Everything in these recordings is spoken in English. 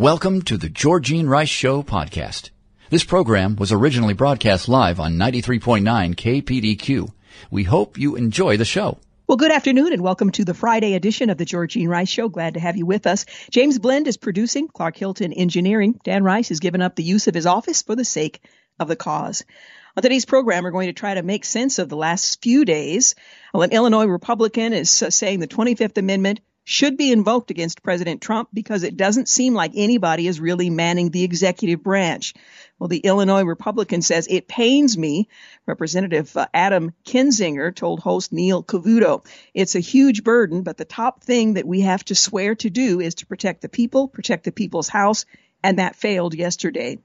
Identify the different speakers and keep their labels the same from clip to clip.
Speaker 1: Welcome to the Georgene Rice Show podcast. This program was originally broadcast live on 93.9 KPDQ. We hope you enjoy the show.
Speaker 2: Well, good afternoon and welcome to the Friday edition of the Georgene Rice Show. Glad to have you with us. James Blend is producing, Clark Hilton engineering. Dan Rice has given up the use of his office for the sake of the cause. On today's program, we're going to try to make sense of the last few days. Well, an Illinois Republican is saying the 25th Amendment should be invoked against President Trump because it doesn't seem like anybody is really manning the executive branch. Well, the Illinois Republican says it pains me. Representative uh, Adam Kinzinger told host Neil Cavuto, it's a huge burden, but the top thing that we have to swear to do is to protect the people, protect the people's house, and that failed yesterday.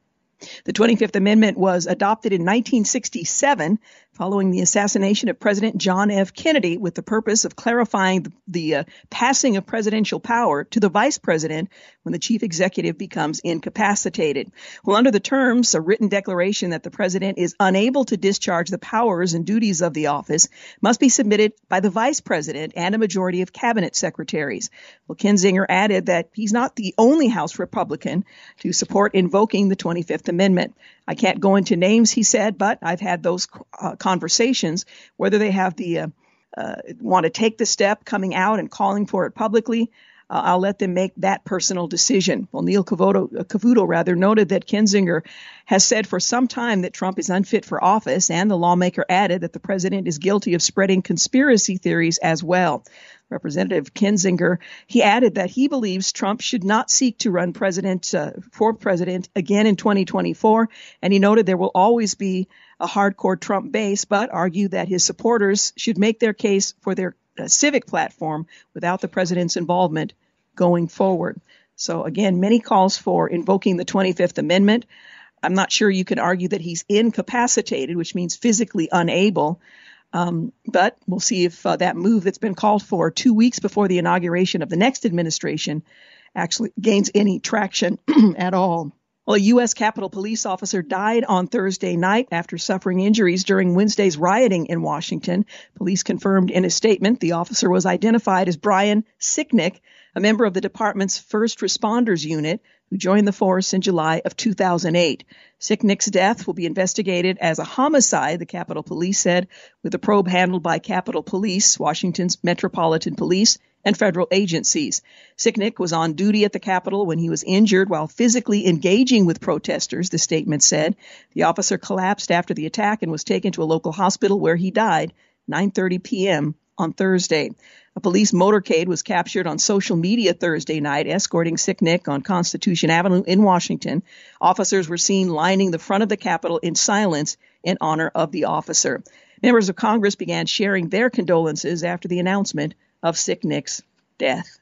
Speaker 2: The 25th Amendment was adopted in 1967 following the assassination of President John F. Kennedy with the purpose of clarifying the, the uh, passing of presidential power to the vice president when the chief executive becomes incapacitated. Well, under the terms, a written declaration that the president is unable to discharge the powers and duties of the office must be submitted by the vice president and a majority of cabinet secretaries. Well, Kinzinger added that he's not the only House Republican to support invoking the 25th Amendment. I can't go into names, he said, but I've had those uh, conversations, whether they have the uh, uh, want to take the step coming out and calling for it publicly. Uh, I'll let them make that personal decision. Well, Neil Cavuto, uh, Cavuto rather noted that Kinzinger has said for some time that Trump is unfit for office, and the lawmaker added that the president is guilty of spreading conspiracy theories as well. Representative Kinzinger, he added that he believes Trump should not seek to run president uh, for president again in 2024, and he noted there will always be a hardcore Trump base, but argued that his supporters should make their case for their civic platform without the president's involvement going forward. So again, many calls for invoking the 25th Amendment. I'm not sure you can argue that he's incapacitated, which means physically unable. Um, but we'll see if uh, that move that's been called for two weeks before the inauguration of the next administration actually gains any traction at all. Well, a U.S. Capitol Police officer died on Thursday night after suffering injuries during Wednesday's rioting in Washington. Police confirmed in a statement the officer was identified as Brian Sicknick, a member of the department's first responders unit who joined the force in July of 2008. Sicknick's death will be investigated as a homicide, the Capitol Police said, with a probe handled by Capitol Police, Washington's Metropolitan Police, and federal agencies. Sicknick was on duty at the Capitol when he was injured while physically engaging with protesters, the statement said. The officer collapsed after the attack and was taken to a local hospital where he died 9:30 p.m. on Thursday. A police motorcade was captured on social media Thursday night, escorting Sicknick on Constitution Avenue in Washington. Officers were seen lining the front of the Capitol in silence in honor of the officer. Members of Congress began sharing their condolences after the announcement of Sicknick's death.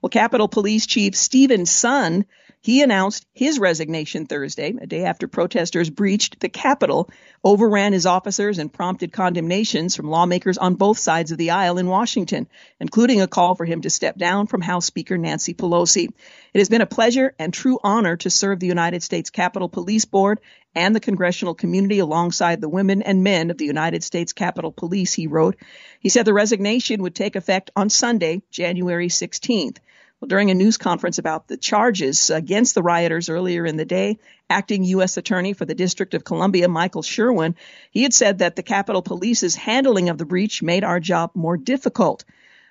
Speaker 2: Well, Capitol Police Chief Steven Sund he announced his resignation Thursday, a day after protesters breached the Capitol, overran his officers, and prompted condemnations from lawmakers on both sides of the aisle in Washington, including a call for him to step down from House Speaker Nancy Pelosi. It has been a pleasure and true honor to serve the United States Capitol Police Board and the congressional community alongside the women and men of the United States Capitol Police, he wrote. He said the resignation would take effect on Sunday, January 16th. Well, during a news conference about the charges against the rioters earlier in the day, acting U.S. Attorney for the District of Columbia, Michael Sherwin, he had said that the Capitol Police's handling of the breach made our job more difficult.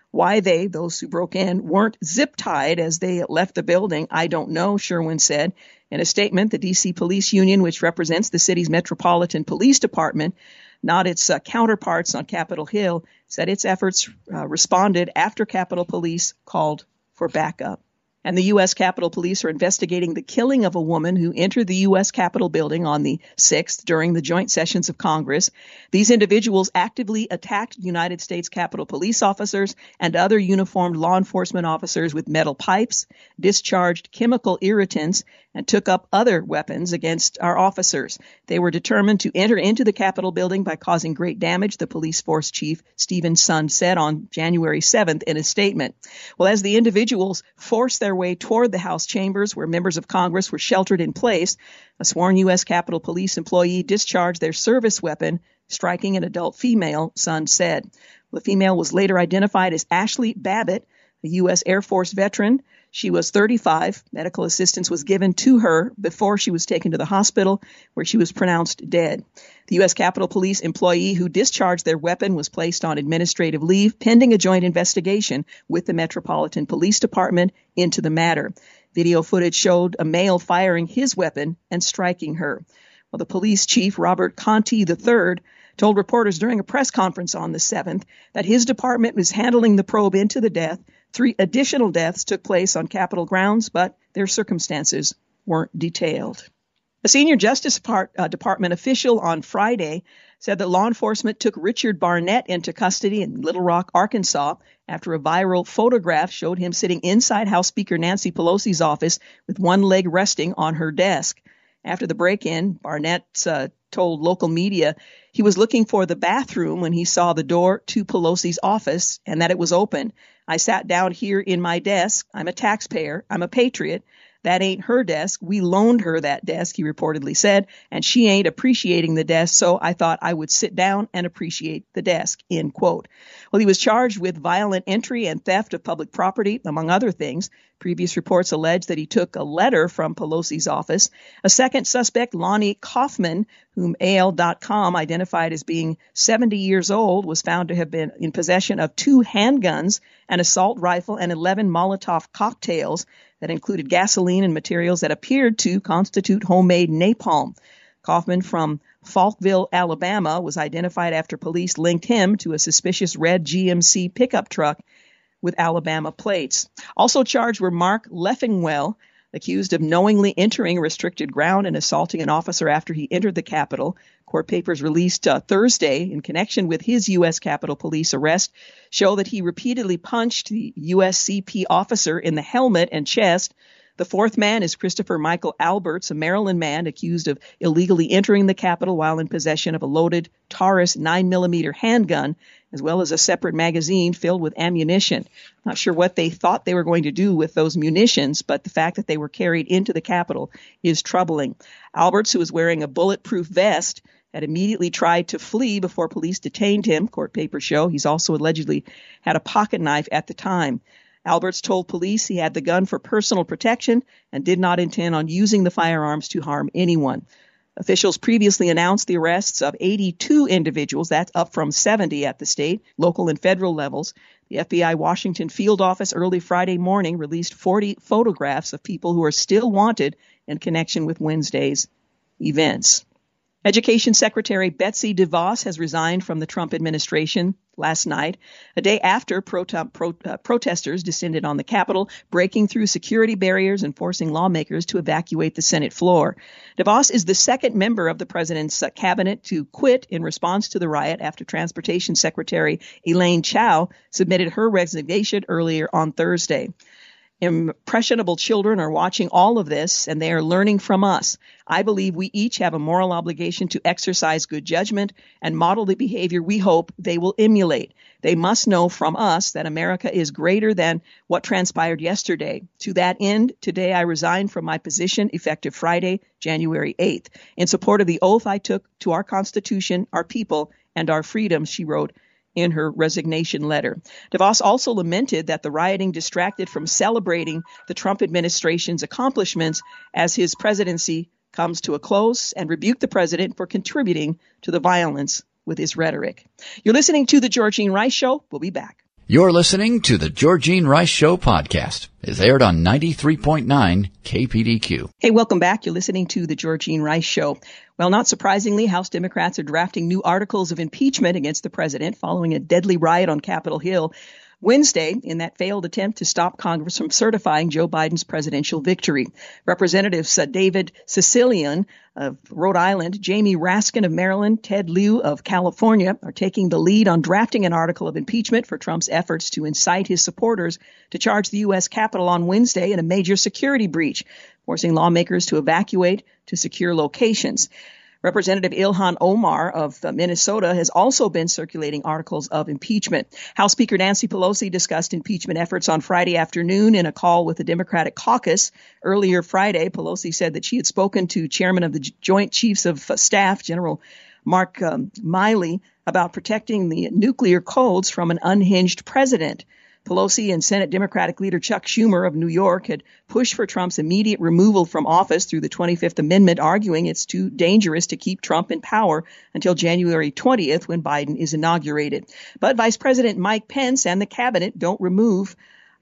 Speaker 2: Why they, those who broke in, weren't zip tied as they left the building, I don't know, Sherwin said. In a statement, the D.C. Police Union, which represents the city's Metropolitan Police Department, not its uh, counterparts on Capitol Hill, said its efforts uh, responded after Capitol Police called for backup. and the U.S. Capitol Police are investigating the killing of a woman who entered the U.S. Capitol building on the 6th during the joint sessions of Congress. These individuals actively attacked United States Capitol Police officers and other uniformed law enforcement officers with metal pipes, discharged chemical irritants, and took up other weapons against our officers. They were determined to enter into the Capitol building by causing great damage, the police force chief Steven Sund said on January 7th in a statement. Well, as the individuals forced their way toward the House chambers where members of Congress were sheltered in place, a sworn U.S. Capitol Police employee discharged their service weapon, striking an adult female, Sund said. The female was later identified as Ashli Babbitt, a U.S. Air Force veteran she was 35. Medical assistance was given to her before she was taken to the hospital, where she was pronounced dead. The U.S. Capitol Police employee who discharged their weapon was placed on administrative leave pending a joint investigation with the Metropolitan Police Department into the matter. Video footage showed a male firing his weapon and striking her. Well, the police chief, Robert Contee III, told reporters during a press conference on the 7th that his department was handling the probe into the death Three additional deaths took place on Capitol grounds, but their circumstances weren't detailed. A senior Justice uh, Department official on Friday said that law enforcement took Richard Barnett into custody in Little Rock, Arkansas, after a viral photograph showed him sitting inside House Speaker Nancy Pelosi's office with one leg resting on her desk. After the break in, Barnett uh, told local media he was looking for the bathroom when he saw the door to Pelosi's office and that it was open. I sat down here in my desk. I'm a taxpayer. I'm a patriot. That ain't her desk. We loaned her that desk, he reportedly said, and she ain't appreciating the desk, so I thought I would sit down and appreciate the desk, end quote. Well, he was charged with violent entry and theft of public property, among other things. Previous reports allege that he took a letter from Pelosi's office. A second suspect, Lonnie Coffman, whom AL.com identified as being 70 years old, was found to have been in possession of two handguns, an assault rifle, and 11 Molotov cocktails that included gasoline and materials that appeared to constitute homemade napalm. Coffman from Falkville, Alabama, was identified after police linked him to a suspicious red GMC pickup truck with Alabama plates. Also charged were Mark Leffingwell, accused of knowingly entering restricted ground and assaulting an officer after he entered the Capitol. Court papers released uh, Thursday in connection with his U.S. Capitol Police arrest show that he repeatedly punched the USCP officer in the helmet and chest. The fourth man is Christopher Michael Alberts, a Maryland man accused of illegally entering the Capitol while in possession of a loaded Taurus 9mm handgun as well as a separate magazine filled with ammunition. Not sure what they thought they were going to do with those munitions, but the fact that they were carried into the Capitol is troubling. Alberts, who was wearing a bulletproof vest, had immediately tried to flee before police detained him, court papers show. He's also allegedly had a pocket knife at the time. Alberts told police he had the gun for personal protection and did not intend on using the firearms to harm anyone. Officials previously announced the arrests of 82 individuals. That's up from 70 at the state, local, and federal levels. The FBI Washington field office early Friday morning released 40 photographs of people who are still wanted in connection with Wednesday's events. Education Secretary Betsy DeVos has resigned from the Trump administration last night, a day after pro- pro- uh, protesters descended on the Capitol, breaking through security barriers and forcing lawmakers to evacuate the Senate floor. DeVos is the second member of the president's uh, cabinet to quit in response to the riot after Transportation Secretary Elaine Chao submitted her resignation earlier on Thursday. Impressionable children are watching all of this and they are learning from us. I believe we each have a moral obligation to exercise good judgment and model the behavior we hope they will emulate. They must know from us that America is greater than what transpired yesterday. To that end, today I resign from my position effective Friday, January 8th, in support of the oath I took to our Constitution, our people, and our freedoms, she wrote in her resignation letter. DeVos also lamented that the rioting distracted from celebrating the Trump administration's accomplishments as his presidency comes to a close and rebuked the president for contributing to the violence with his rhetoric. You're listening to The Georgene Rice Show. We'll be back.
Speaker 1: You're listening to the Georgene Rice Show podcast. It's aired on 93.9 KPDQ.
Speaker 2: Hey, welcome back. You're listening to the Georgene Rice Show. Well, not surprisingly, House Democrats are drafting new articles of impeachment against the president following a deadly riot on Capitol Hill. Wednesday in that failed attempt to stop Congress from certifying Joe Biden's presidential victory. Representatives uh, David Cicilline of Rhode Island, Jamie Raskin of Maryland, Ted Lieu of California are taking the lead on drafting an article of impeachment for Trump's efforts to incite his supporters to charge the U.S. Capitol on Wednesday in a major security breach, forcing lawmakers to evacuate to secure locations. Representative Ilhan Omar of Minnesota has also been circulating articles of impeachment. House Speaker Nancy Pelosi discussed impeachment efforts on Friday afternoon in a call with the Democratic caucus. Earlier Friday, Pelosi said that she had spoken to Chairman of the Joint Chiefs of Staff, General Mark um, Milley, about protecting the nuclear codes from an unhinged president. Pelosi and Senate Democratic leader Chuck Schumer of New York had pushed for Trump's immediate removal from office through the 25th Amendment, arguing it's too dangerous to keep Trump in power until January 20th when Biden is inaugurated. But Vice President Mike Pence and the cabinet don't remove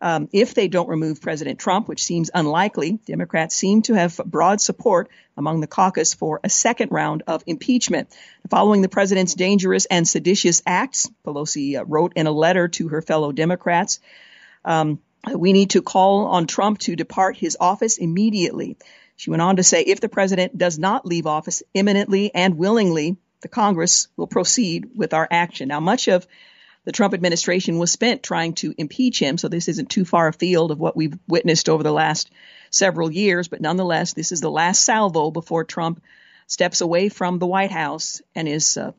Speaker 2: um, if they don't remove President Trump, which seems unlikely, Democrats seem to have broad support among the caucus for a second round of impeachment. Following the president's dangerous and seditious acts, Pelosi uh, wrote in a letter to her fellow Democrats, um, we need to call on Trump to depart his office immediately. She went on to say if the president does not leave office imminently and willingly, the Congress will proceed with our action. Now, much of the Trump administration was spent trying to impeach him. So this isn't too far afield of what we've witnessed over the last several years. But nonetheless, this is the last salvo before Trump steps away from the White House and is uh,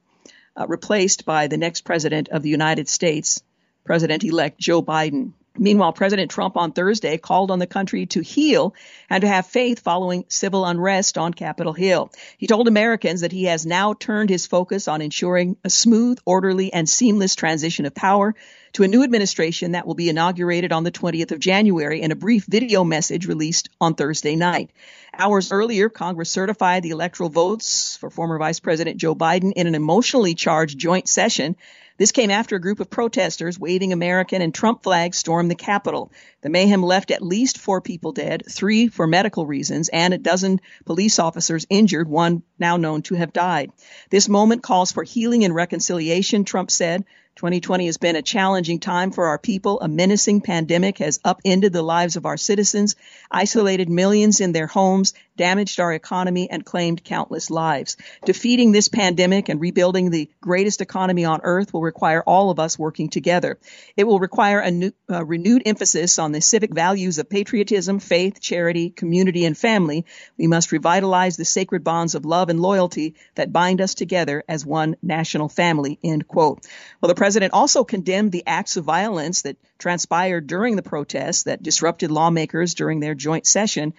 Speaker 2: uh, replaced by the next president of the United States, President elect Joe Biden. Meanwhile, President Trump on Thursday called on the country to heal and to have faith following civil unrest on Capitol Hill. He told Americans that he has now turned his focus on ensuring a smooth, orderly, and seamless transition of power to a new administration that will be inaugurated on the 20th of January in a brief video message released on Thursday night. Hours earlier, Congress certified the electoral votes for former Vice President Joe Biden in an emotionally charged joint session this came after a group of protesters waving American and Trump flags stormed the Capitol. The mayhem left at least four people dead, three for medical reasons, and a dozen police officers injured, one now known to have died. This moment calls for healing and reconciliation, Trump said. 2020 has been a challenging time for our people. A menacing pandemic has upended the lives of our citizens, isolated millions in their homes, damaged our economy, and claimed countless lives. Defeating this pandemic and rebuilding the greatest economy on earth will require all of us working together. It will require a new, uh, renewed emphasis on the civic values of patriotism, faith, charity, community, and family. We must revitalize the sacred bonds of love and loyalty that bind us together as one national family. End quote. Well, the president also condemned the acts of violence that transpired during the protests that disrupted lawmakers during their joint session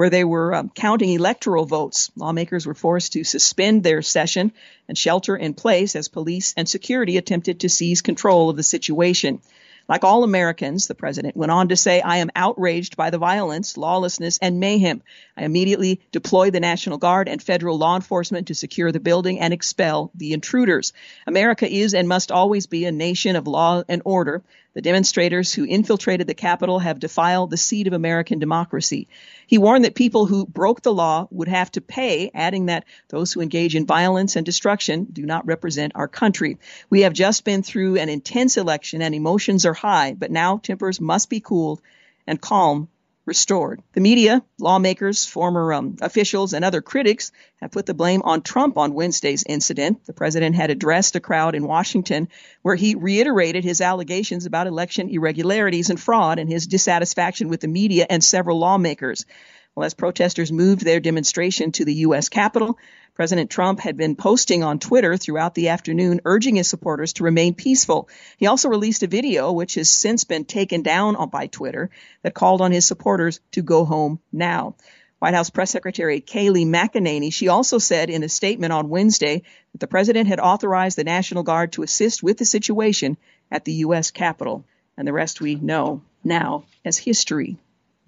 Speaker 2: where they were um, counting electoral votes. Lawmakers were forced to suspend their session and shelter in place as police and security attempted to seize control of the situation. Like all Americans, the president went on to say, I am outraged by the violence, lawlessness, and mayhem. I immediately deployed the National Guard and federal law enforcement to secure the building and expel the intruders. America is and must always be a nation of law and order. The demonstrators who infiltrated the Capitol have defiled the seat of American democracy. He warned that people who broke the law would have to pay, adding that those who engage in violence and destruction do not represent our country. We have just been through an intense election and emotions are high, but now tempers must be cooled and calm restored. The media, lawmakers, former um, officials, and other critics have put the blame on Trump on Wednesday's incident. The president had addressed a crowd in Washington where he reiterated his allegations about election irregularities and fraud and his dissatisfaction with the media and several lawmakers. Well, as protesters moved their demonstration to the U.S. Capitol, President Trump had been posting on Twitter throughout the afternoon urging his supporters to remain peaceful. He also released a video, which has since been taken down by Twitter, that called on his supporters to go home now. White House Press Secretary Kayleigh McEnany, she also said in a statement on Wednesday that the president had authorized the National Guard to assist with the situation at the U.S. Capitol. And the rest we know now as history.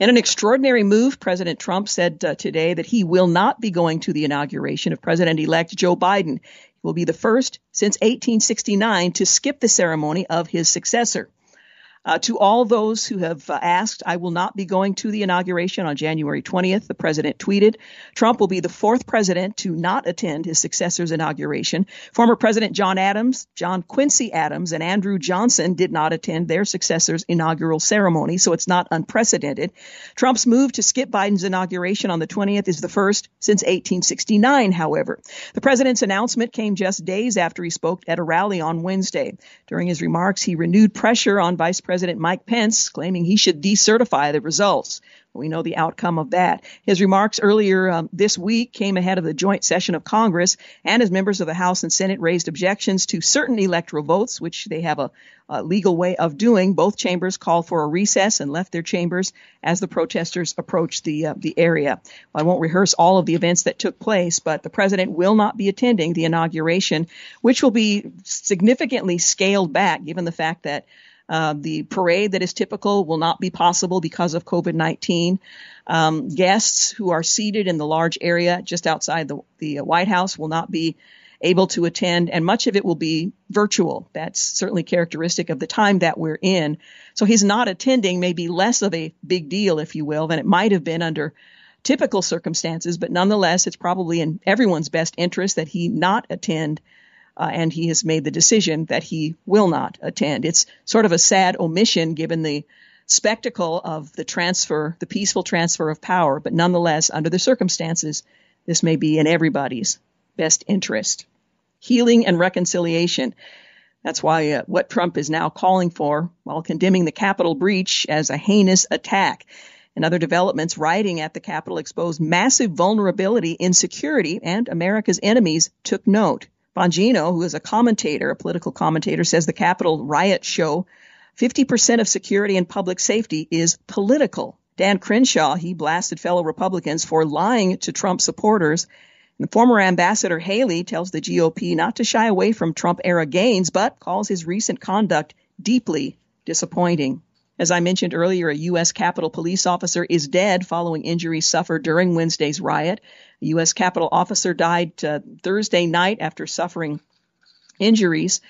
Speaker 2: In an extraordinary move, President Trump said uh, today that he will not be going to the inauguration of President elect Joe Biden. He will be the first since 1869 to skip the ceremony of his successor. Uh, to all those who have uh, asked, I will not be going to the inauguration on January 20th, the president tweeted. Trump will be the fourth president to not attend his successor's inauguration. Former President John Adams, John Quincy Adams, and Andrew Johnson did not attend their successor's inaugural ceremony, so it's not unprecedented. Trump's move to skip Biden's inauguration on the 20th is the first since 1869, however. The president's announcement came just days after he spoke at a rally on Wednesday. During his remarks, he renewed pressure on Vice President President Mike Pence, claiming he should decertify the results. We know the outcome of that. His remarks earlier um, this week came ahead of the joint session of Congress, and as members of the House and Senate raised objections to certain electoral votes, which they have a, a legal way of doing. Both chambers called for a recess and left their chambers as the protesters approached the uh, the area. I won't rehearse all of the events that took place, but the president will not be attending the inauguration, which will be significantly scaled back given the fact that uh, the parade that is typical will not be possible because of COVID 19. Um, guests who are seated in the large area just outside the, the White House will not be able to attend, and much of it will be virtual. That's certainly characteristic of the time that we're in. So his not attending may be less of a big deal, if you will, than it might have been under typical circumstances, but nonetheless, it's probably in everyone's best interest that he not attend uh, and he has made the decision that he will not attend. It's sort of a sad omission given the spectacle of the transfer, the peaceful transfer of power, but nonetheless, under the circumstances, this may be in everybody's best interest. Healing and reconciliation. That's why uh, what Trump is now calling for while condemning the Capitol breach as a heinous attack. And other developments, rioting at the Capitol exposed massive vulnerability in security, and America's enemies took note. Bongino, who is a commentator, a political commentator, says the Capitol riot show 50% of security and public safety is political. Dan Crenshaw, he blasted fellow Republicans for lying to Trump supporters. And former ambassador Haley tells the GOP not to shy away from Trump era gains, but calls his recent conduct deeply disappointing. As I mentioned earlier, a U.S. Capitol police officer is dead following injuries suffered during Wednesday's riot. A U.S. Capitol officer died uh, Thursday night after suffering injuries.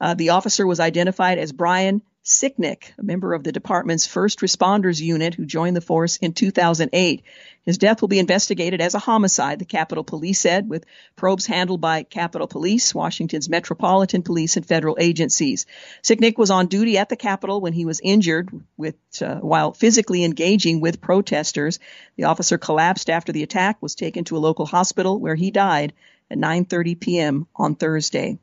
Speaker 2: Uh, the officer was identified as Brian Sicknick, a member of the department's first responders unit who joined the force in 2008. His death will be investigated as a homicide, the Capitol Police said, with probes handled by Capitol Police, Washington's Metropolitan Police, and federal agencies. Sicknick was on duty at the Capitol when he was injured with, uh, while physically engaging with protesters. The officer collapsed after the attack, was taken to a local hospital where he died at 9:30 p.m. on Thursday.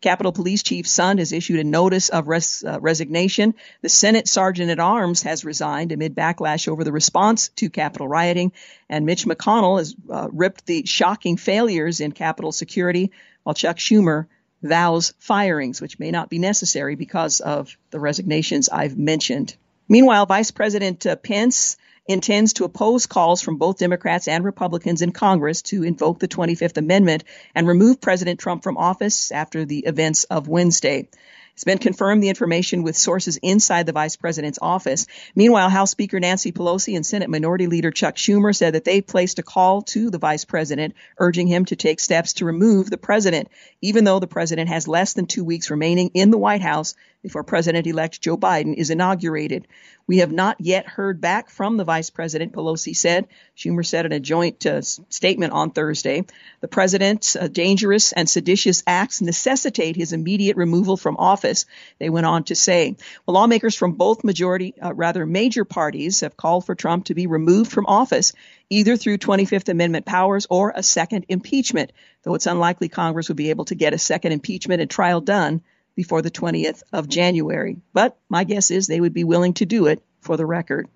Speaker 2: Capitol Police Chief Sund has issued a notice of res- uh, resignation. The Senate Sergeant at Arms has resigned amid backlash over the response to Capitol rioting. And Mitch McConnell has uh, ripped the shocking failures in Capitol security, while Chuck Schumer vows firings, which may not be necessary because of the resignations I've mentioned. Meanwhile, Vice President uh, Pence intends to oppose calls from both Democrats and Republicans in Congress to invoke the 25th Amendment and remove President Trump from office after the events of Wednesday. It's been confirmed the information with sources inside the vice president's office. Meanwhile, House Speaker Nancy Pelosi and Senate Minority Leader Chuck Schumer said that they placed a call to the vice president urging him to take steps to remove the president, even though the president has less than two weeks remaining in the White House before President elect Joe Biden is inaugurated. We have not yet heard back from the vice president, Pelosi said. Schumer said in a joint uh, statement on Thursday. The president's uh, dangerous and seditious acts necessitate his immediate removal from office, they went on to say. Well, lawmakers from both majority, uh, rather major parties have called for Trump to be removed from office either through 25th Amendment powers or a second impeachment, though it's unlikely Congress would be able to get a second impeachment and trial done before the 20th of January. But my guess is they would be willing to do it for the record.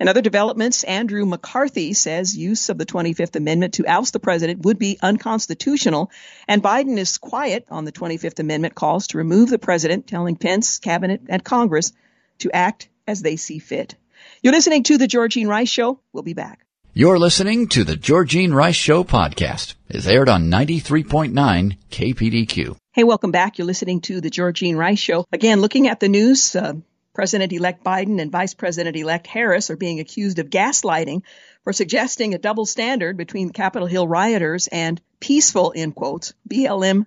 Speaker 2: In other developments, Andrew McCarthy says use of the 25th Amendment to oust the president would be unconstitutional, and Biden is quiet on the 25th Amendment calls to remove the president, telling Pence, cabinet, and Congress to act as they see fit. You're listening to the Georgene Rice Show. We'll be back.
Speaker 1: You're listening to the Georgene Rice Show podcast. It's aired on 93.9 KPDQ.
Speaker 2: Hey, welcome back. You're listening to the Georgene Rice Show. Again, looking at the news, uh, President-elect Biden and Vice President-elect Harris are being accused of gaslighting for suggesting a double standard between Capitol Hill rioters and peaceful, in quotes, BLM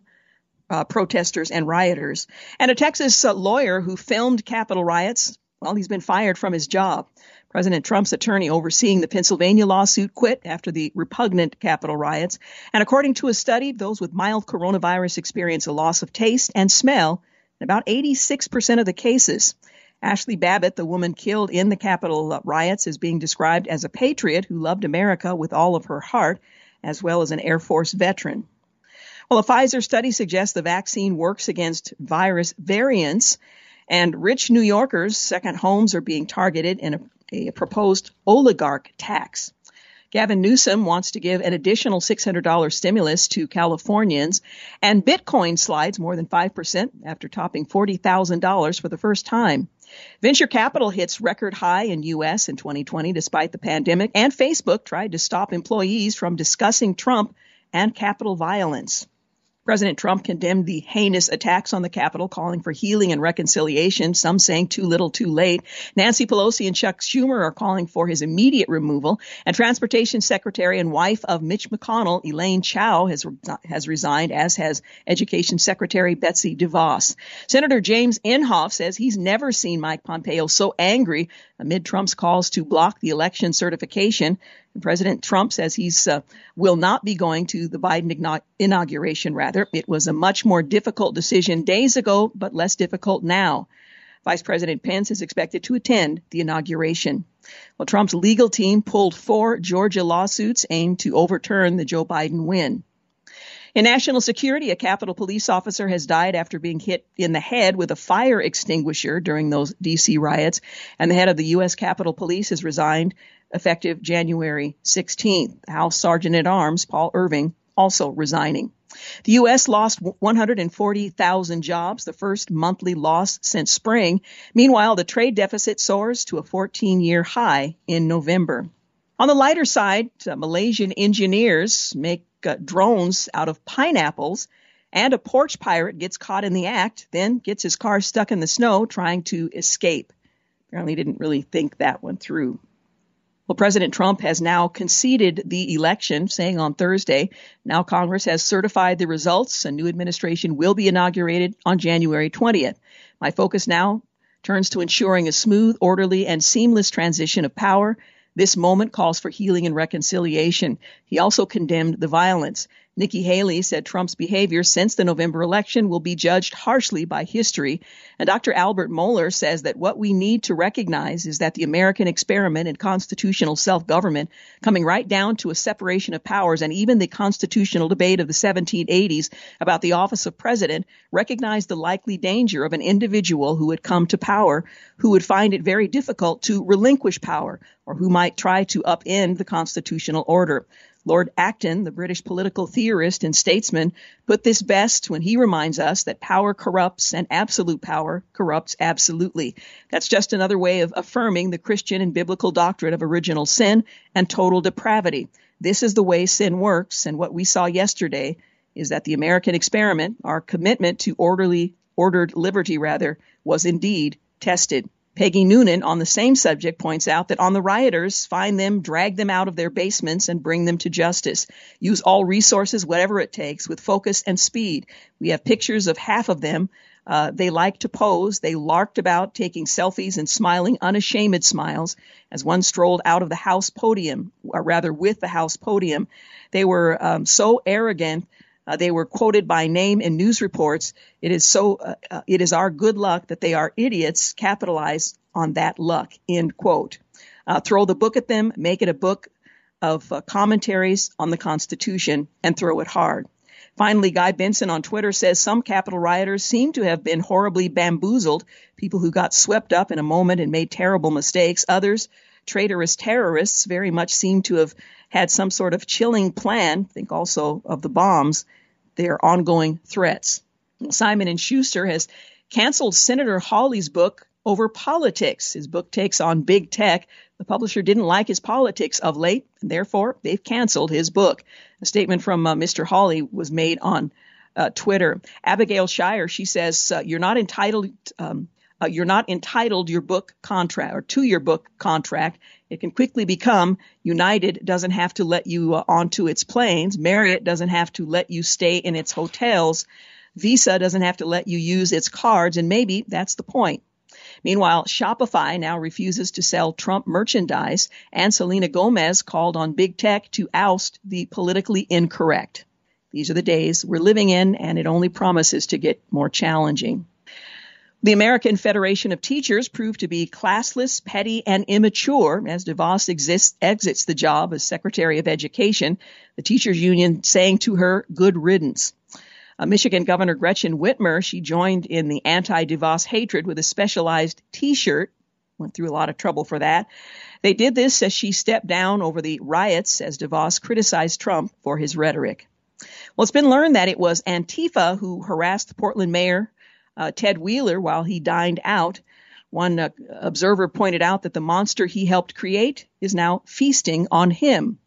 Speaker 2: uh, protesters and rioters. And a Texas uh, lawyer who filmed Capitol riots, well, he's been fired from his job. President Trump's attorney overseeing the Pennsylvania lawsuit quit after the repugnant Capitol riots. And according to a study, those with mild coronavirus experience a loss of taste and smell in about 86% of the cases. Ashli Babbitt, the woman killed in the Capitol riots, is being described as a patriot who loved America with all of her heart, as well as an Air Force veteran. Well, a Pfizer study suggests the vaccine works against virus variants, and rich New Yorkers' second homes are being targeted in a a proposed oligarch tax. Gavin Newsom wants to give an additional $600 stimulus to Californians, and Bitcoin slides more than 5% after topping $40,000 for the first time. Venture capital hits record high in U.S. in 2020 despite the pandemic, and Facebook tried to stop employees from discussing Trump and Capitol violence. President Trump condemned the heinous attacks on the Capitol, calling for healing and reconciliation, some saying too little too late. Nancy Pelosi and Chuck Schumer are calling for his immediate removal. And Transportation Secretary and wife of Mitch McConnell, Elaine Chao, has, has resigned, as has Education Secretary Betsy DeVos. Senator James Inhofe says he's never seen Mike Pompeo so angry amid Trump's calls to block the election certification. President Trump says he's uh, will not be going to the Biden inauguration. Rather, it was a much more difficult decision days ago, but less difficult now. Vice President Pence is expected to attend the inauguration. Well, Trump's legal team pulled four Georgia lawsuits aimed to overturn the Joe Biden win. In national security, a Capitol police officer has died after being hit in the head with a fire extinguisher during those D.C. riots, and the head of the U.S. Capitol Police has resigned effective January 16th. House Sergeant at Arms Paul Irving also resigning. The U.S. lost 140,000 jobs, the first monthly loss since spring. Meanwhile, the trade deficit soars to a 14 year high in November. On the lighter side, uh, Malaysian engineers make uh, drones out of pineapples, and a porch pirate gets caught in the act, then gets his car stuck in the snow trying to escape. Apparently, didn't really think that one through. Well, President Trump has now conceded the election, saying on Thursday, now Congress has certified the results. A new administration will be inaugurated on January 20th. My focus now turns to ensuring a smooth, orderly, and seamless transition of power this moment calls for healing and reconciliation. He also condemned the violence. Nikki Haley said Trump's behavior since the November election will be judged harshly by history. And Dr. Albert Mohler says that what we need to recognize is that the American experiment in constitutional self-government, coming right down to a separation of powers and even the constitutional debate of the 1780s about the office of president, recognized the likely danger of an individual who had come to power who would find it very difficult to relinquish power or who might try to upend the constitutional order. Lord Acton, the British political theorist and statesman, put this best when he reminds us that power corrupts and absolute power corrupts absolutely. That's just another way of affirming the Christian and biblical doctrine of original sin and total depravity. This is the way sin works, and what we saw yesterday is that the American experiment, our commitment to orderly, ordered liberty rather, was indeed tested. Peggy Noonan on the same subject points out that on the rioters, find them, drag them out of their basements, and bring them to justice. Use all resources, whatever it takes, with focus and speed. We have pictures of half of them. Uh, they liked to pose. They larked about, taking selfies and smiling unashamed smiles as one strolled out of the House podium, or rather with the House podium. They were um, so arrogant uh, they were quoted by name in news reports. It is so, uh, uh, it is our good luck that they are idiots. Capitalize on that luck. End quote. Uh, throw the book at them, make it a book of uh, commentaries on the Constitution, and throw it hard. Finally, Guy Benson on Twitter says some Capitol rioters seem to have been horribly bamboozled, people who got swept up in a moment and made terrible mistakes. Others, traitorous terrorists, very much seem to have had some sort of chilling plan, think also of the bombs, their ongoing threats. Simon and Schuster has canceled Senator Hawley's book over politics. His book takes on big tech. The publisher didn't like his politics of late, and therefore they've canceled his book. A statement from uh, Mr. Hawley was made on uh, Twitter. Abigail Shrier, she says, uh, "You're not entitled. Um, uh, you're not entitled your book contract or to your book contract. It can quickly become United doesn't have to let you uh, onto its planes. Marriott doesn't have to let you stay in its hotels. Visa doesn't have to let you use its cards, and maybe that's the point. Meanwhile, Shopify now refuses to sell Trump merchandise, and Selena Gomez called on big tech to oust the politically incorrect. These are the days we're living in, and it only promises to get more challenging. The American Federation of Teachers proved to be classless, petty, and immature as DeVos exists, exits the job as Secretary of Education, the teachers union saying to her, good riddance. Uh, Michigan Governor Gretchen Whitmer, she joined in the anti-DeVos hatred with a specialized t-shirt. Went through a lot of trouble for that. They did this as she stepped down over the riots as DeVos criticized Trump for his rhetoric. Well, it's been learned that it was Antifa who harassed Portland Mayor uh, Ted Wheeler while he dined out. One uh, observer pointed out that the monster he helped create is now feasting on him.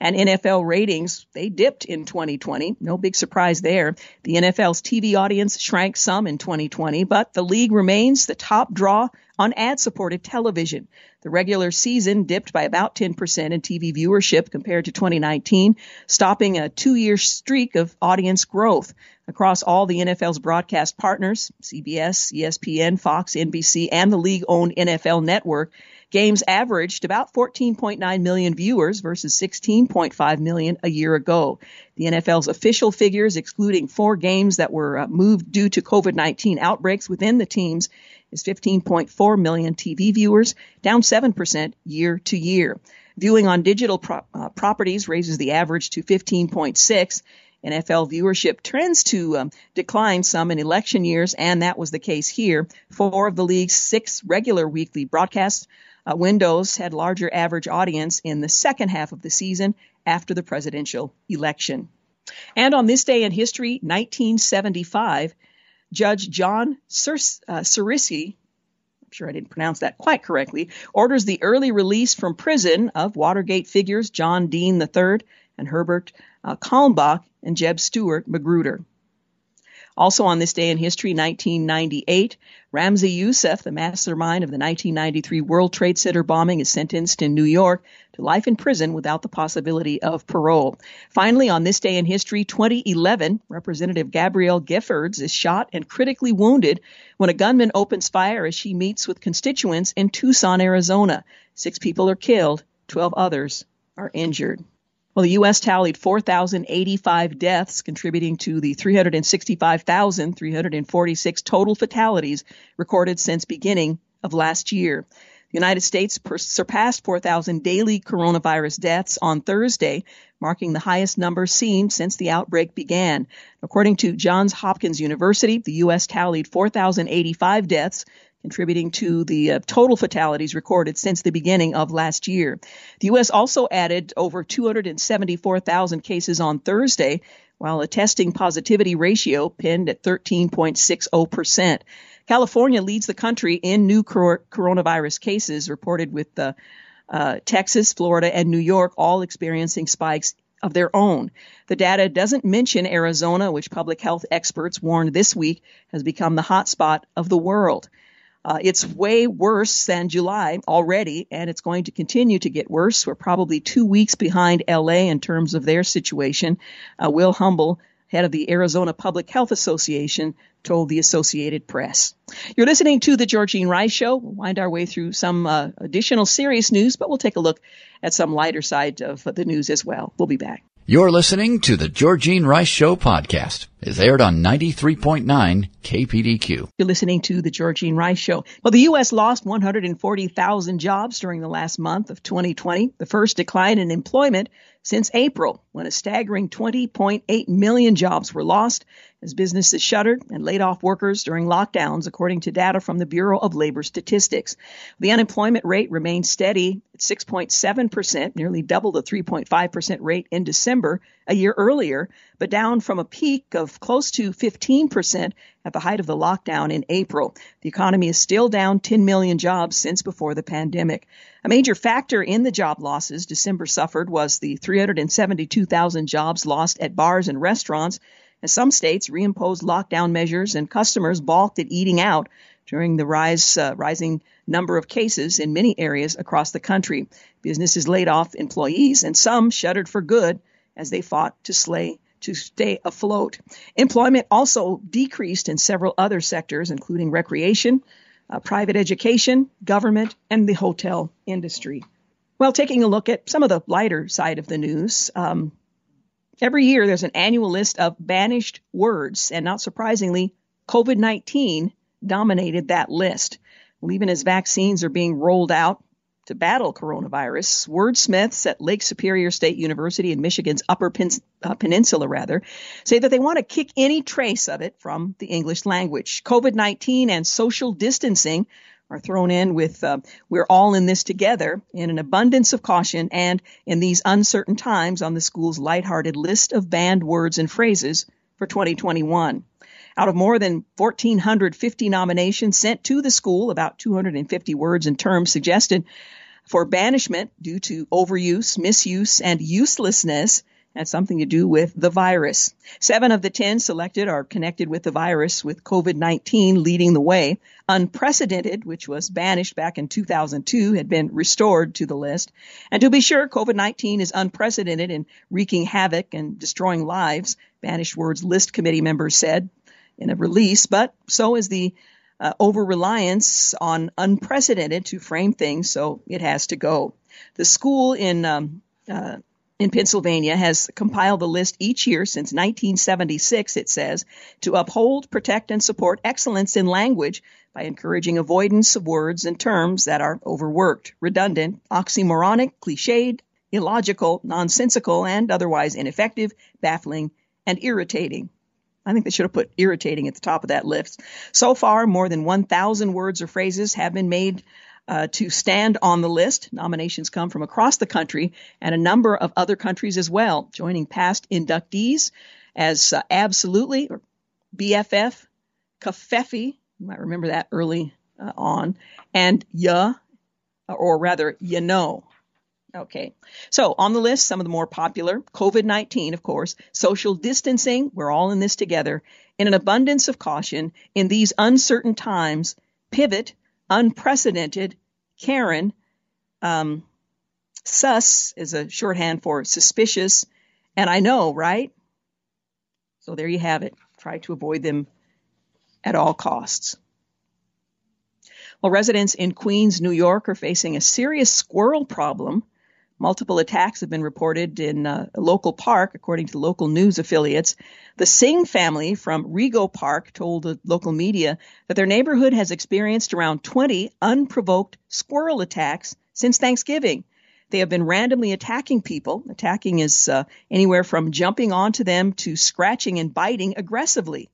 Speaker 2: And NFL ratings, they dipped in 2020. No big surprise there. The NFL's TV audience shrank some in 2020, but the league remains the top draw on ad supported television. The regular season dipped by about 10% in TV viewership compared to 2019, stopping a two year streak of audience growth across all the NFL's broadcast partners, CBS, ESPN, Fox, NBC, and the league owned NFL network. Games averaged about 14.9 million viewers versus 16.5 million a year ago. The NFL's official figures, excluding four games that were uh, moved due to COVID-19 outbreaks within the teams, is 15.4 million TV viewers, down 7% year to year. Viewing on digital pro- uh, properties raises the average to 15.6. NFL viewership trends to um, decline some in election years, and that was the case here. Four of the league's six regular weekly broadcasts uh, Windows had larger average audience in the second half of the season after the presidential election. And on this day in history, 1975, Judge John Cer- uh, I'm sure I didn't pronounce that quite correctly, orders the early release from prison of Watergate figures John Dean III and Herbert uh, Kalmbach and Jeb Stuart Magruder. Also on this day in history, 1998, Ramzi Youssef, the mastermind of the 1993 World Trade Center bombing, is sentenced in New York to life in prison without the possibility of parole. Finally, on this day in history, 2011, Representative Gabrielle Giffords is shot and critically wounded when a gunman opens fire as she meets with constituents in Tucson, Arizona. Six people are killed, 12 others are injured. Well, the U.S. tallied 4,085 deaths, contributing to the 365,346 total fatalities recorded since beginning of last year. The United States per- surpassed 4,000 daily coronavirus deaths on Thursday, marking the highest number seen since the outbreak began. According to Johns Hopkins University, the U.S. tallied 4,085 deaths, contributing to the uh, total fatalities recorded since the beginning of last year. The U.S. also added over 274,000 cases on Thursday, while a testing positivity ratio pinned at 13.60%. California leads the country in new coronavirus cases reported with uh, Texas, Florida, and New York all experiencing spikes of their own. The data doesn't mention Arizona, which public health experts warned this week has become the hotspot of the world. Uh, it's way worse than July already, and it's going to continue to get worse. We're probably two weeks behind LA in terms of their situation. Uh, Will Humble, head of the Arizona Public Health Association, told the Associated Press. You're listening to the Georgene Rice Show. We'll wind our way through some uh, additional serious news, but we'll take a look at some lighter side of the news as well. We'll be back.
Speaker 1: You're listening to the Georgene Rice Show podcast. It's aired on 93.9 KPDQ.
Speaker 2: You're listening to the Georgene Rice Show. Well, the U.S. lost 140,000 jobs during the last month of 2020, the first decline in employment since April, when a staggering 20.8 million jobs were lost as businesses shuttered and laid off workers during lockdowns, according to data from the Bureau of Labor Statistics. The unemployment rate remained steady at 6.7%, nearly double the 3.5% rate in December a year earlier, but down from a peak of close to 15% at the height of the lockdown in April. The economy is still down 10 million jobs since before the pandemic. A major factor in the job losses December suffered was the 372,000 jobs lost at bars and restaurants as some states reimposed lockdown measures and customers balked at eating out during the rise, uh, rising number of cases in many areas across the country. Businesses laid off employees and some shuttered for good as they fought to slay to stay afloat. Employment also decreased in several other sectors, including recreation, uh, private education, government, and the hotel industry. Well, taking a look at some of the lighter side of the news, um, every year there's an annual list of banished words, and not surprisingly, COVID 19 dominated that list. Well, even as vaccines are being rolled out, to battle coronavirus, wordsmiths at Lake Superior State University in Michigan's Upper Pen- uh, Peninsula, rather, say that they want to kick any trace of it from the English language. COVID 19 and social distancing are thrown in with uh, we're all in this together in an abundance of caution and in these uncertain times on the school's lighthearted list of banned words and phrases for 2021. Out of more than 1,450 nominations sent to the school, about 250 words and terms suggested for banishment due to overuse, misuse, and uselessness had something to do with the virus. Seven of the ten selected are connected with the virus, with COVID 19 leading the way. Unprecedented, which was banished back in 2002, had been restored to the list. And to be sure, COVID 19 is unprecedented in wreaking havoc and destroying lives, Banished Words List Committee members said in a release, but so is the uh, over reliance on unprecedented to frame things, so it has to go. The school in um, uh, in Pennsylvania has compiled the list each year since 1976, it says, to uphold, protect, and support excellence in language by encouraging avoidance of words and terms that are overworked, redundant, oxymoronic, cliched, illogical, nonsensical, and otherwise ineffective, baffling, and irritating. I think they should have put irritating at the top of that list. So far, more than 1,000 words or phrases have been made uh, to stand on the list. Nominations come from across the country and a number of other countries as well, joining past inductees as uh, Absolutely, or BFF, Covfefe, you might remember that early uh, on, and Ya, or rather, you know. Okay. So on the list, some of the more popular COVID 19, of course, social distancing, we're all in this together, in an abundance of caution, in these uncertain times, pivot, unprecedented, Karen, um, sus is a shorthand for suspicious, and I know, right? So there you have it. Try to avoid them at all costs. Well, residents in Queens, New York are facing a serious squirrel problem Multiple attacks have been reported in uh, a local park, according to local news affiliates. The Singh family from Rego Park told the local media that their neighborhood has experienced around 20 unprovoked squirrel attacks since Thanksgiving. They have been randomly attacking people. Attacking is uh, anywhere from jumping onto them to scratching and biting aggressively.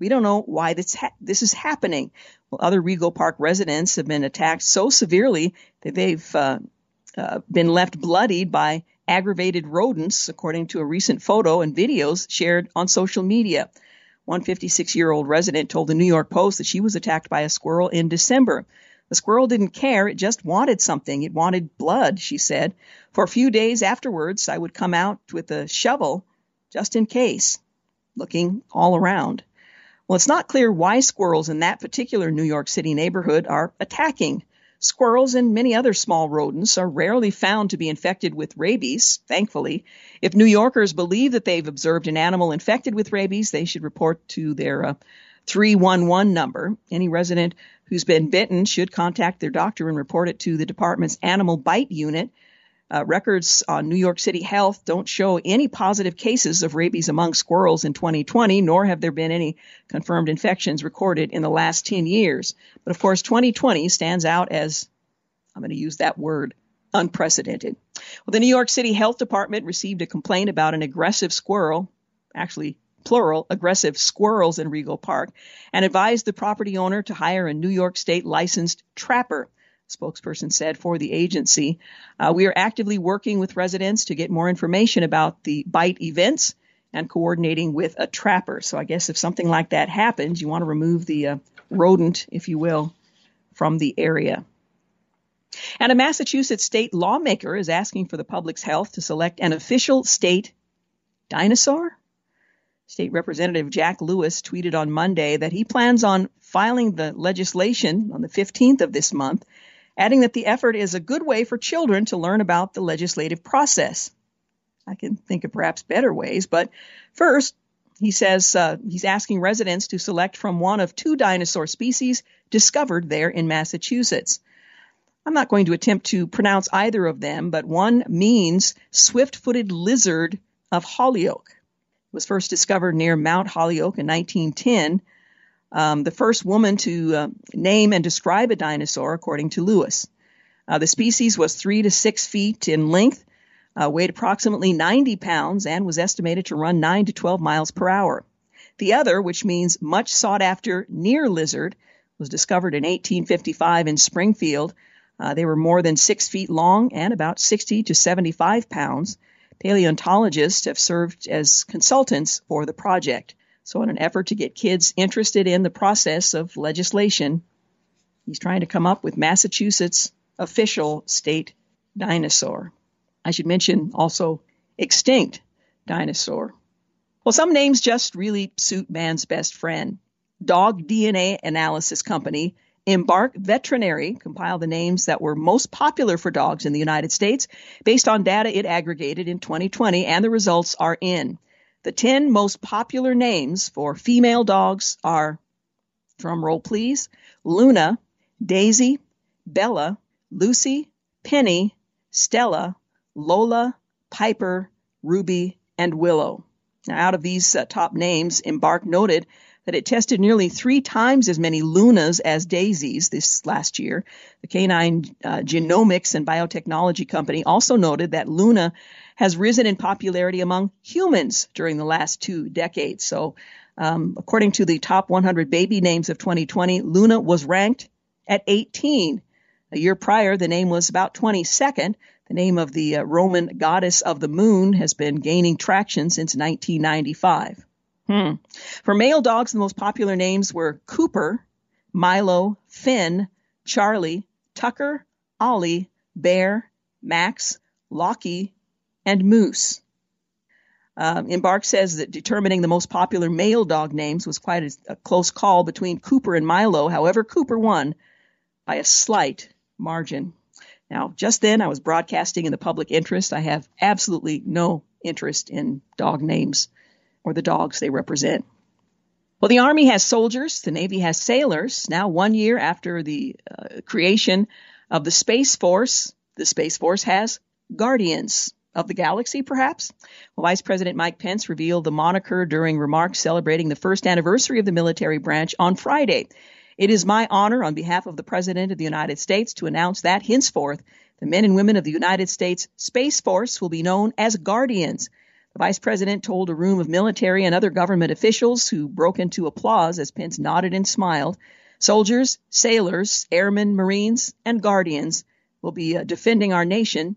Speaker 2: We don't know why this, ha- this is happening. Well, other Rego Park residents have been attacked so severely that they've uh, uh, been left bloodied by aggravated rodents, according to a recent photo and videos shared on social media. One 56 year old resident told the New York Post that she was attacked by a squirrel in December. The squirrel didn't care, it just wanted something. It wanted blood, she said. For a few days afterwards, I would come out with a shovel just in case, looking all around. Well, it's not clear why squirrels in that particular New York City neighborhood are attacking Squirrels and many other small rodents are rarely found to be infected with rabies, thankfully. If New Yorkers believe that they've observed an animal infected with rabies, they should report to their uh, 311 number. Any resident who's been bitten should contact their doctor and report it to the department's animal bite unit. Uh, records on New York City Health don't show any positive cases of rabies among squirrels in 2020, nor have there been any confirmed infections recorded in the last 10 years. But of course, 2020 stands out as, I'm going to use that word, unprecedented. Well, the New York City Health Department received a complaint about an aggressive squirrel, actually plural, aggressive squirrels in Rego Park, and advised the property owner to hire a New York State licensed trapper spokesperson said for the agency. Uh, we are actively working with residents to get more information about the bite events and coordinating with a trapper. So I guess if something like that happens, you want to remove the uh, rodent, if you will, from the area. And a Massachusetts state lawmaker is asking for the public's health to select an official state dinosaur. State Representative Jack Lewis tweeted on Monday that he plans on filing the legislation on the 15th of this month adding that the effort is a good way for children to learn about the legislative process. I can think of perhaps better ways, but first, he says uh, he's asking residents to select from one of two dinosaur species discovered there in Massachusetts. I'm not going to attempt to pronounce either of them, but one means swift footed lizard of Holyoke. It was first discovered near Mount Holyoke in 1910. Um, the first woman to uh, name and describe a dinosaur, according to Lewis. Uh, the species was three to six feet in length, uh, weighed approximately 90 pounds, and was estimated to run 9 to 12 miles per hour. The other, which means much sought after near lizard, was discovered in 1855 in Springfield. Uh, they were more than six feet long and about 60 to 75 pounds. Paleontologists have served as consultants for the project. So, in an effort to get kids interested in the process of legislation, he's trying to come up with Massachusetts' official state dinosaur. I should mention also extinct dinosaur. Well, some names just really suit man's best friend. Dog DNA Analysis Company Embark Veterinary compiled the names that were most popular for dogs in the United States based on data it aggregated in 2020, and the results are in. The 10 most popular names for female dogs are, drum roll please, Luna, Daisy, Bella, Lucy, Penny, Stella, Lola, Piper, Ruby, and Willow. Now, out of these uh, top names, Embark noted that it tested nearly three times as many Lunas as Daisies this last year. The Canine uh, Genomics and Biotechnology Company also noted that Luna has risen in popularity among humans during the last two decades. So, um, according to the top 100 baby names of 2020, Luna was ranked at 18. A year prior, the name was about 22nd. The name of the uh, Roman goddess of the moon has been gaining traction since 1995. Hmm. For male dogs, the most popular names were Cooper, Milo, Finn, Charlie, Tucker, Ollie, Bear, Max, Loki, and Moose. Um, Embark says that determining the most popular male dog names was quite a, a close call between Cooper and Milo. However, Cooper won by a slight margin. Now, just then I was broadcasting in the public interest. I have absolutely no interest in dog names or the dogs they represent. Well, the Army has soldiers, the Navy has sailors. Now, one year after the uh, creation of the Space Force, the Space Force has guardians of the galaxy, perhaps? Well, Vice President Mike Pence revealed the moniker during remarks celebrating the first anniversary of the military branch on Friday. It is my honor on behalf of the President of the United States to announce that henceforth the men and women of the United States Space Force will be known as Guardians. The Vice President told a room of military and other government officials who broke into applause as Pence nodded and smiled. Soldiers, sailors, airmen, Marines, and Guardians will be uh, defending our nation